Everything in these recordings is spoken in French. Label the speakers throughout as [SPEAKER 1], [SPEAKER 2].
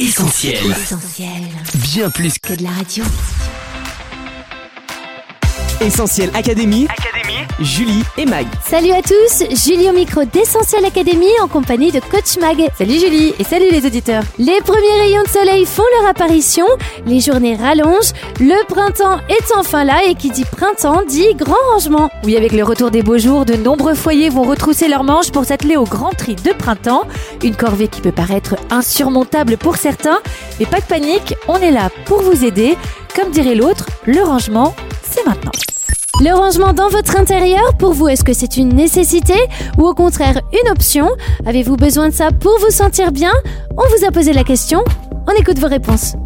[SPEAKER 1] Essentiel.
[SPEAKER 2] Essentiel.
[SPEAKER 1] Bien plus que
[SPEAKER 2] Que de la radio.
[SPEAKER 3] Essentiel Académie. Julie et Mag.
[SPEAKER 4] Salut à tous, Julie au micro d'Essentiel Academy en compagnie de Coach Mag. Salut Julie et salut les auditeurs. Les premiers rayons de soleil font leur apparition, les journées rallongent, le printemps est enfin là et qui dit printemps dit grand rangement. Oui, avec le retour des beaux jours, de nombreux foyers vont retrousser leurs manches pour s'atteler au grand tri de printemps. Une corvée qui peut paraître insurmontable pour certains, mais pas de panique, on est là pour vous aider. Comme dirait l'autre, le rangement, c'est maintenant. Le rangement dans votre intérieur, pour vous, est-ce que c'est une nécessité ou au contraire une option? Avez-vous besoin de ça pour vous sentir bien? On vous a posé la question, on écoute vos réponses.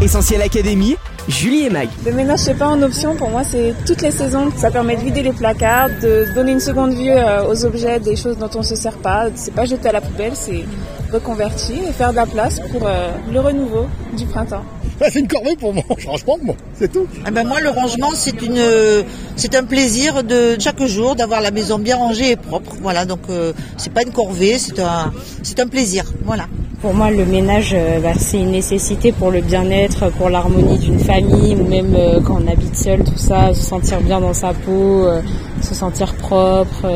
[SPEAKER 3] Essentiel Académie. Julie et Mag.
[SPEAKER 5] Le ménage, c'est pas en option. Pour moi, c'est toutes les saisons. Ça permet de vider les placards, de donner une seconde vue euh, aux objets, des choses dont on se sert pas. C'est pas jeter à la poubelle, c'est reconvertir et faire de la place pour euh, le renouveau du printemps.
[SPEAKER 6] C'est une corvée pour moi, franchement, moi, c'est tout.
[SPEAKER 7] Ah ben moi, le rangement, c'est une, euh, c'est un plaisir de chaque jour d'avoir la maison bien rangée et propre. Voilà, donc euh, c'est pas une corvée, c'est un, c'est un plaisir. Voilà.
[SPEAKER 8] Pour moi, le ménage, euh, bah, c'est une nécessité pour le bien-être, pour l'harmonie d'une famille, ou même euh, quand on habite seul, tout ça, se sentir bien dans sa peau, euh, se sentir propre.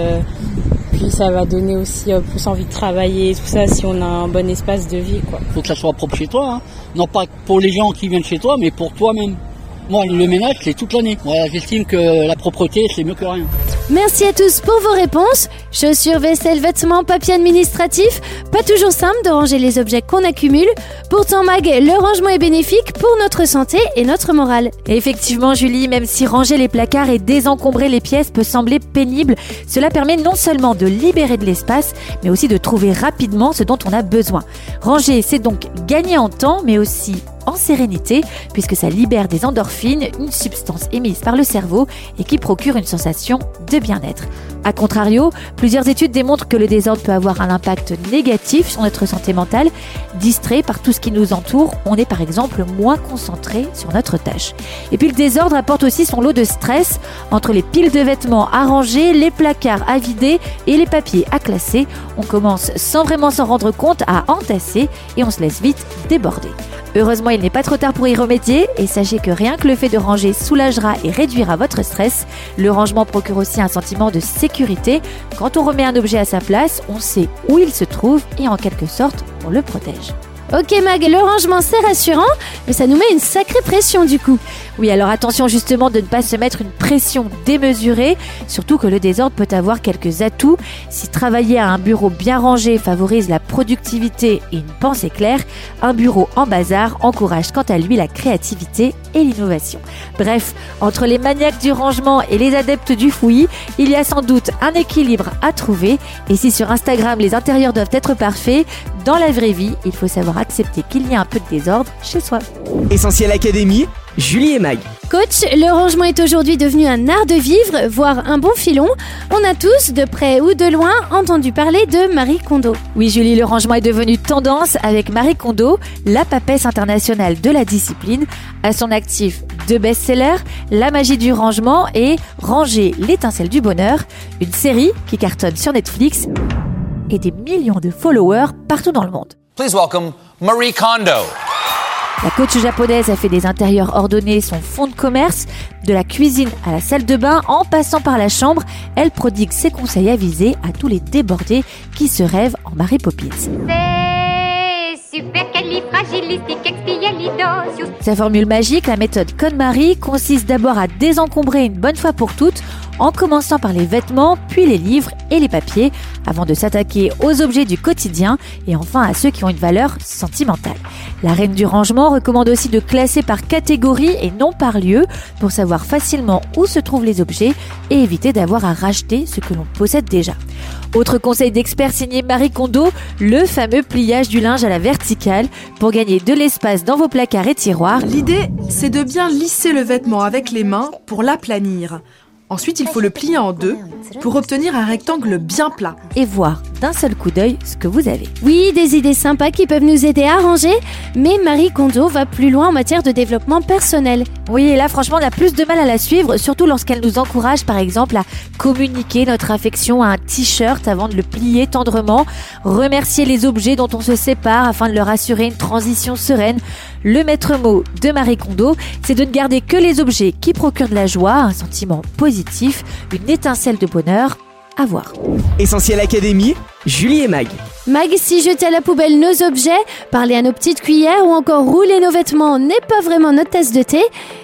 [SPEAKER 8] Puis ça va donner aussi euh, plus envie de travailler, tout ça, si on a un bon espace de vie, quoi.
[SPEAKER 9] faut que ça soit propre chez toi. hein. Non pas pour les gens qui viennent chez toi, mais pour toi-même. Moi, le ménage, c'est toute l'année. J'estime que la propreté, c'est mieux que rien.
[SPEAKER 4] Merci à tous pour vos réponses. Chaussures, vaisselle, vêtements, papier administratif. Pas toujours simple de ranger les objets qu'on accumule. Pourtant, Mag, le rangement est bénéfique pour notre santé et notre morale. Effectivement, Julie, même si ranger les placards et désencombrer les pièces peut sembler pénible, cela permet non seulement de libérer de l'espace, mais aussi de trouver rapidement ce dont on a besoin. Ranger, c'est donc gagner en temps, mais aussi en sérénité, puisque ça libère des endorphines, une substance émise par le cerveau et qui procure une sensation de bien-être. A contrario, plusieurs études démontrent que le désordre peut avoir un impact négatif sur notre santé mentale. Distrait par tout ce qui nous entoure, on est par exemple moins concentré sur notre tâche. Et puis le désordre apporte aussi son lot de stress entre les piles de vêtements à ranger, les placards à vider et les papiers à classer. On commence sans vraiment s'en rendre compte à entasser et on se laisse vite déborder. Heureusement, il n'est pas trop tard pour y remédier et sachez que rien que le fait de ranger soulagera et réduira votre stress. Le rangement procure aussi un sentiment de sécurité. Quand on remet un objet à sa place, on sait où il se trouve et en quelque sorte, on le protège. Ok Mag, le rangement c'est rassurant, mais ça nous met une sacrée pression du coup. Oui, alors attention justement de ne pas se mettre une pression démesurée, surtout que le désordre peut avoir quelques atouts. Si travailler à un bureau bien rangé favorise la productivité et une pensée claire, un bureau en bazar encourage quant à lui la créativité et l'innovation. Bref, entre les maniaques du rangement et les adeptes du fouillis, il y a sans doute un équilibre à trouver. Et si sur Instagram les intérieurs doivent être parfaits, dans la vraie vie, il faut savoir accepter qu'il y a un peu de désordre chez soi.
[SPEAKER 3] Essentiel Académie. Julie et Mag.
[SPEAKER 4] Coach, le rangement est aujourd'hui devenu un art de vivre, voire un bon filon. On a tous, de près ou de loin, entendu parler de Marie Kondo. Oui, Julie, le rangement est devenu tendance avec Marie Kondo, la papesse internationale de la discipline. À son actif, deux best-sellers, La magie du rangement et Ranger l'étincelle du bonheur, une série qui cartonne sur Netflix et des millions de followers partout dans le monde.
[SPEAKER 10] Please welcome Marie Kondo.
[SPEAKER 4] La coach japonaise a fait des intérieurs ordonnés son fonds de commerce, de la cuisine à la salle de bain, en passant par la chambre, elle prodigue ses conseils avisés à tous les débordés qui se rêvent en Mary Poppins.
[SPEAKER 11] C'est supercalifragilisticexpialidocious.
[SPEAKER 4] Sa formule magique, la méthode KonMari, consiste d'abord à désencombrer une bonne fois pour toutes, en commençant par les vêtements, puis les livres et les papiers, avant de s'attaquer aux objets du quotidien et enfin à ceux qui ont une valeur sentimentale. La reine du rangement recommande aussi de classer par catégorie et non par lieu pour savoir facilement où se trouvent les objets et éviter d'avoir à racheter ce que l'on possède déjà. Autre conseil d'expert signé Marie Kondo, le fameux pliage du linge à la verticale pour gagner de l'espace dans vos placards et tiroirs.
[SPEAKER 12] L'idée, c'est de bien lisser le vêtement avec les mains pour l'aplanir.
[SPEAKER 1] Ensuite, il faut le plier en deux pour obtenir un rectangle bien plat.
[SPEAKER 4] Et voir d'un seul coup d'œil ce que vous avez.
[SPEAKER 13] Oui, des idées sympas qui peuvent nous aider à ranger, mais Marie Kondo va plus loin en matière de développement personnel.
[SPEAKER 4] Oui, et là franchement, on a plus de mal à la suivre, surtout lorsqu'elle nous encourage par exemple à communiquer notre affection à un t-shirt avant de le plier tendrement, remercier les objets dont on se sépare afin de leur assurer une transition sereine. Le maître mot de Marie Kondo, c'est de ne garder que les objets qui procurent de la joie, un sentiment positif, une étincelle de bonheur à voir.
[SPEAKER 3] Essentiel Académie, Julie et Mag.
[SPEAKER 13] Mag, si jeter à la poubelle nos objets, parler à nos petites cuillères ou encore rouler nos vêtements n'est pas vraiment notre tasse de thé,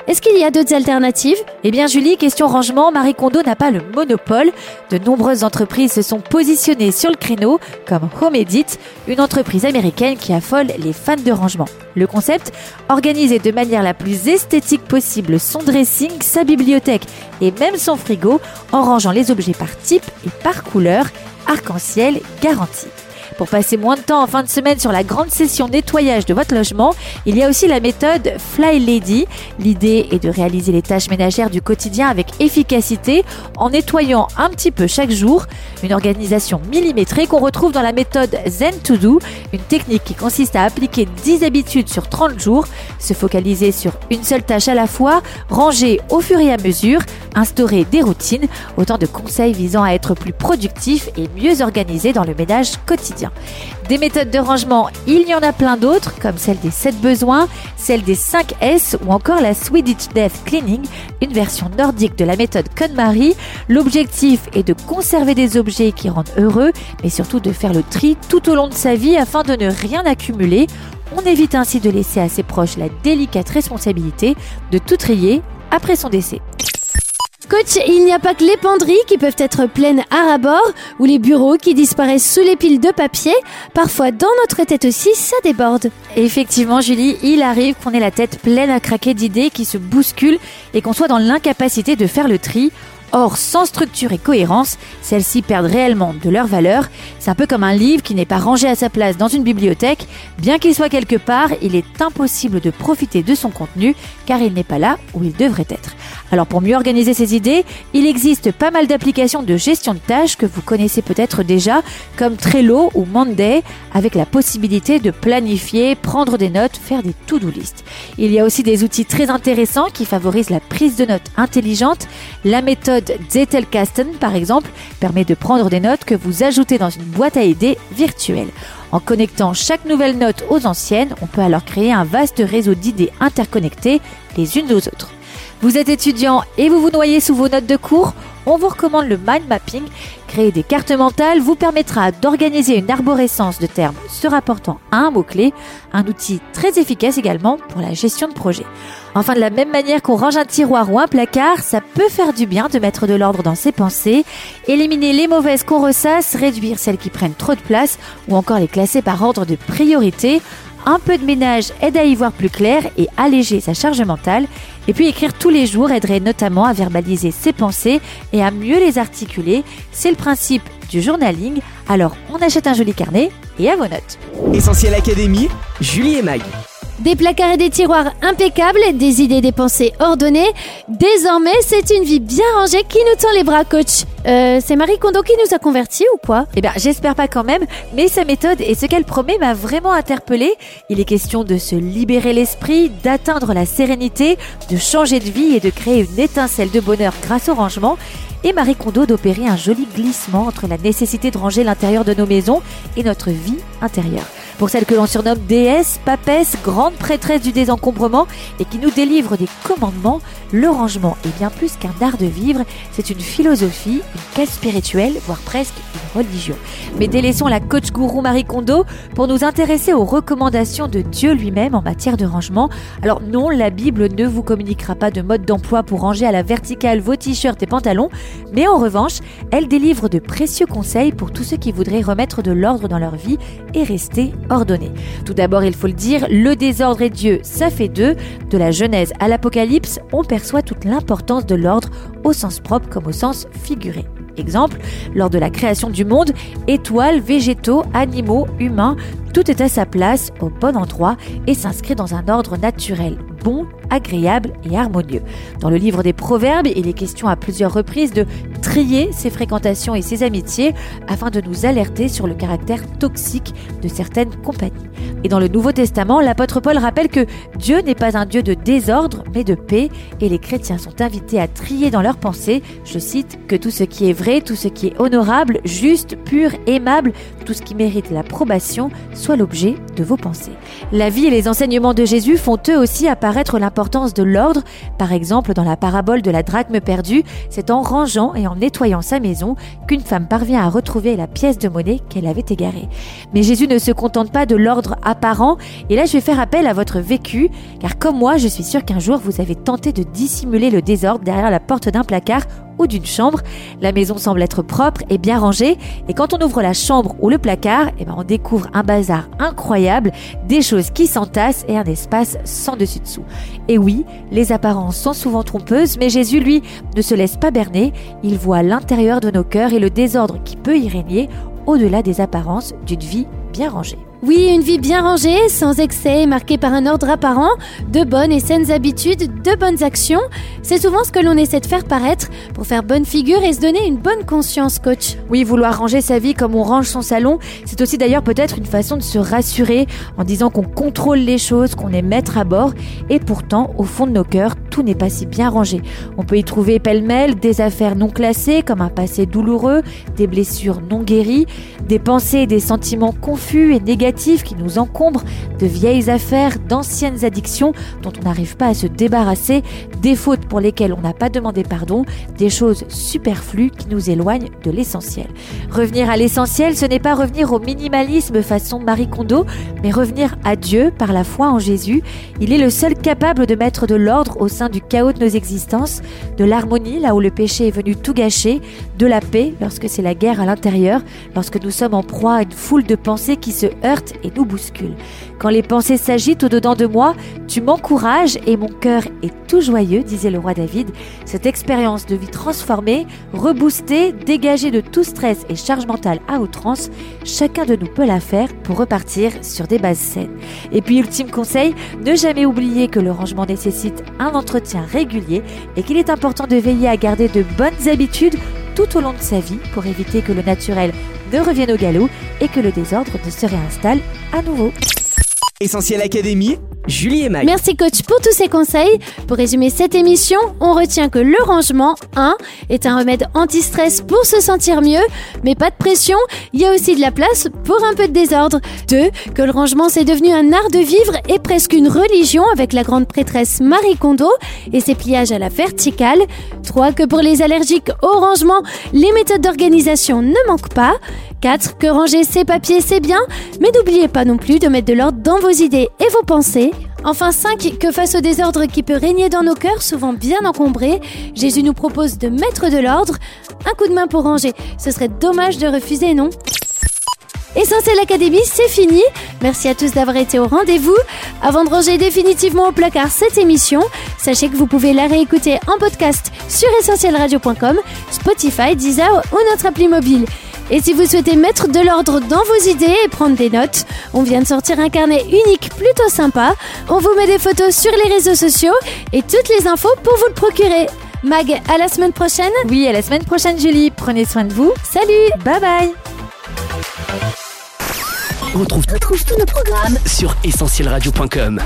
[SPEAKER 13] est-ce qu'il y a d'autres alternatives?
[SPEAKER 4] Eh bien Julie, question rangement, Marie Kondo n'a pas le monopole. De nombreuses entreprises se sont positionnées sur le créneau, comme Home Edit, une entreprise américaine qui affole les fans de rangement. Le concept Organiser de manière la plus esthétique possible son dressing, sa bibliothèque et même son frigo en rangeant les objets par type et par couleur, arc-en-ciel garanti. Pour passer moins de temps en fin de semaine sur la grande session nettoyage de votre logement, il y a aussi la méthode Fly Lady. L'idée est de réaliser les tâches ménagères du quotidien avec efficacité en nettoyant un petit peu chaque jour. Une organisation millimétrée qu'on retrouve dans la méthode Zen to Do, une technique qui consiste à appliquer 10 habitudes sur 30 jours, se focaliser sur une seule tâche à la fois, ranger au fur et à mesure, instaurer des routines, autant de conseils visant à être plus productif et mieux organisé dans le ménage Des méthodes de rangement, il y en a plein d'autres, comme celle des 7 besoins, celle des 5 S ou encore la Swedish Death Cleaning, une version nordique de la méthode KonMari. L'objectif est de conserver des objets qui rendent heureux, mais surtout de faire le tri tout au long de sa vie afin de ne rien accumuler. On évite ainsi de laisser à ses proches la délicate responsabilité de tout trier après son décès.
[SPEAKER 13] Coach, il n'y a pas que les penderies qui peuvent être pleines à rabord ou les bureaux qui disparaissent sous les piles de papier. Parfois, dans notre tête aussi, ça déborde.
[SPEAKER 4] Effectivement, Julie, il arrive qu'on ait la tête pleine à craquer d'idées qui se bousculent et qu'on soit dans l'incapacité de faire le tri. Or, sans structure et cohérence, celles-ci perdent réellement de leur valeur. C'est un peu comme un livre qui n'est pas rangé à sa place dans une bibliothèque. Bien qu'il soit quelque part, il est impossible de profiter de son contenu car il n'est pas là où il devrait être. Alors pour mieux organiser ses idées, il existe pas mal d'applications de gestion de tâches que vous connaissez peut-être déjà, comme Trello ou Monday, avec la possibilité de planifier, prendre des notes, faire des to-do list. Il y a aussi des outils très intéressants qui favorisent la prise de notes intelligente. La méthode Zettelkasten, par exemple, permet de prendre des notes que vous ajoutez dans une boîte à idées virtuelle. En connectant chaque nouvelle note aux anciennes, on peut alors créer un vaste réseau d'idées interconnectées les unes aux autres. Vous êtes étudiant et vous vous noyez sous vos notes de cours? On vous recommande le mind mapping. Créer des cartes mentales vous permettra d'organiser une arborescence de termes se rapportant à un mot-clé, un outil très efficace également pour la gestion de projet. Enfin, de la même manière qu'on range un tiroir ou un placard, ça peut faire du bien de mettre de l'ordre dans ses pensées, éliminer les mauvaises qu'on ressasse, réduire celles qui prennent trop de place ou encore les classer par ordre de priorité. Un peu de ménage aide à y voir plus clair et alléger sa charge mentale. Et puis écrire tous les jours aiderait notamment à verbaliser ses pensées et à mieux les articuler. C'est le principe du journaling. Alors on achète un joli carnet et à vos notes.
[SPEAKER 3] Essentiel Académie, Julie et Mag.
[SPEAKER 13] Des placards et des tiroirs impeccables, des idées, des pensées ordonnées. Désormais, c'est une vie bien rangée qui nous tend les bras, coach. Euh, c'est Marie Kondo qui nous a convertis ou quoi?
[SPEAKER 4] Eh bien, j'espère pas quand même, mais sa méthode et ce qu'elle promet m'a vraiment interpellée. Il est question de se libérer l'esprit, d'atteindre la sérénité, de changer de vie et de créer une étincelle de bonheur grâce au rangement et Marie Kondo d'opérer un joli glissement entre la nécessité de ranger l'intérieur de nos maisons et notre vie intérieure. Pour celle que l'on surnomme déesse, papesse, grande prêtresse du désencombrement et qui nous délivre des commandements, le rangement est bien plus qu'un art de vivre, c'est une philosophie, une quête spirituelle, voire presque une religion. Mais délaissons la coach gourou Marie Kondo pour nous intéresser aux recommandations de Dieu lui-même en matière de rangement. Alors non, la Bible ne vous communiquera pas de mode d'emploi pour ranger à la verticale vos t-shirts et pantalons, mais en revanche, elle délivre de précieux conseils pour tous ceux qui voudraient remettre de l'ordre dans leur vie et rester ordonnés. Tout d'abord, il faut le dire, le désordre et Dieu, ça fait deux. De la Genèse à l'Apocalypse, on perçoit toute l'importance de l'ordre au sens propre comme au sens figuré. Exemple, lors de la création du monde, étoiles, végétaux, animaux, humains, tout est à sa place, au bon endroit et s'inscrit dans un ordre naturel, bon agréable et harmonieux. Dans le livre des Proverbes, il est question à plusieurs reprises de trier ses fréquentations et ses amitiés afin de nous alerter sur le caractère toxique de certaines compagnies. Et dans le Nouveau Testament, l'apôtre Paul rappelle que Dieu n'est pas un Dieu de désordre, mais de paix, et les chrétiens sont invités à trier dans leurs pensées, je cite, que tout ce qui est vrai, tout ce qui est honorable, juste, pur, aimable, tout ce qui mérite l'approbation, soit l'objet de vos pensées. La vie et les enseignements de Jésus font eux aussi apparaître l'importance de l'ordre. Par exemple, dans la parabole de la drachme perdue, c'est en rangeant et en nettoyant sa maison qu'une femme parvient à retrouver la pièce de monnaie qu'elle avait égarée. Mais Jésus ne se contente pas de l'ordre apparent, et là je vais faire appel à votre vécu, car comme moi, je suis sûr qu'un jour vous avez tenté de dissimuler le désordre derrière la porte d'un placard ou d'une chambre. La maison semble être propre et bien rangée, et quand on ouvre la chambre ou le placard, eh ben on découvre un bazar incroyable, des choses qui s'entassent et un espace sans dessus-dessous. Et oui, les apparences sont souvent trompeuses, mais Jésus, lui, ne se laisse pas berner, il voit l'intérieur de nos cœurs et le désordre qui peut y régner au-delà des apparences d'une vie bien rangée.
[SPEAKER 13] Oui, une vie bien rangée, sans excès, marquée par un ordre apparent, de bonnes et saines habitudes, de bonnes actions, c'est souvent ce que l'on essaie de faire paraître pour faire bonne figure et se donner une bonne conscience, coach.
[SPEAKER 4] Oui, vouloir ranger sa vie comme on range son salon, c'est aussi d'ailleurs peut-être une façon de se rassurer en disant qu'on contrôle les choses, qu'on est maître à bord, et pourtant, au fond de nos cœurs, tout n'est pas si bien rangé. On peut y trouver pêle-mêle des affaires non classées comme un passé douloureux, des blessures non guéries, des pensées et des sentiments confus et négatifs qui nous encombrent, de vieilles affaires, d'anciennes addictions dont on n'arrive pas à se débarrasser, des fautes pour lesquelles on n'a pas demandé pardon, des choses superflues qui nous éloignent de l'essentiel. Revenir à l'essentiel, ce n'est pas revenir au minimalisme façon Marie Kondo, mais revenir à Dieu par la foi en Jésus. Il est le seul capable de mettre de l'ordre au sein du chaos de nos existences, de l'harmonie là où le péché est venu tout gâcher, de la paix lorsque c'est la guerre à l'intérieur, lorsque nous sommes en proie à une foule de pensées qui se heurtent et nous bouscule. Quand les pensées s'agitent au-dedans de moi, tu m'encourages et mon cœur est tout joyeux, disait le roi David. Cette expérience de vie transformée, reboostée, dégagée de tout stress et charge mentale à outrance, chacun de nous peut la faire pour repartir sur des bases saines. Et puis, ultime conseil, ne jamais oublier que le rangement nécessite un entretien régulier et qu'il est important de veiller à garder de bonnes habitudes tout au long de sa vie pour éviter que le naturel ne revienne au galop et que le désordre ne se réinstalle à nouveau.
[SPEAKER 3] Essentiel Académie, Julie et Mag.
[SPEAKER 13] Merci coach pour tous ces conseils. Pour résumer cette émission, on retient que le rangement 1 est un remède anti-stress pour se sentir mieux, mais pas de pression, il y a aussi de la place pour un peu de désordre. 2. Que le rangement c'est devenu un art de vivre et presque une religion avec la grande prêtresse Marie Kondo et ses pliages à la verticale. 3. Que pour les allergiques au rangement, les méthodes d'organisation ne manquent pas. 4. Que ranger ses papiers c'est bien, mais n'oubliez pas non plus de mettre de l'ordre dans vos idées et vos pensées. Enfin 5. Que face au désordre qui peut régner dans nos cœurs, souvent bien encombrés, Jésus nous propose de mettre de l'ordre. Un coup de main pour ranger, ce serait dommage de refuser, non? Essentiel Académie, c'est fini. Merci à tous d'avoir été au rendez-vous. Avant de ranger définitivement au placard cette émission, sachez que vous pouvez la réécouter en podcast sur essentielradio.com, Spotify, Deezer ou notre appli mobile. Et si vous souhaitez mettre de l'ordre dans vos idées et prendre des notes, on vient de sortir un carnet unique plutôt sympa. On vous met des photos sur les réseaux sociaux et toutes les infos pour vous le procurer. Mag, à la semaine prochaine.
[SPEAKER 4] Oui, à la semaine prochaine Julie. Prenez soin de vous.
[SPEAKER 13] Salut.
[SPEAKER 4] Bye bye.
[SPEAKER 3] On retrouve, tous nos programmes sur essentielradio.com.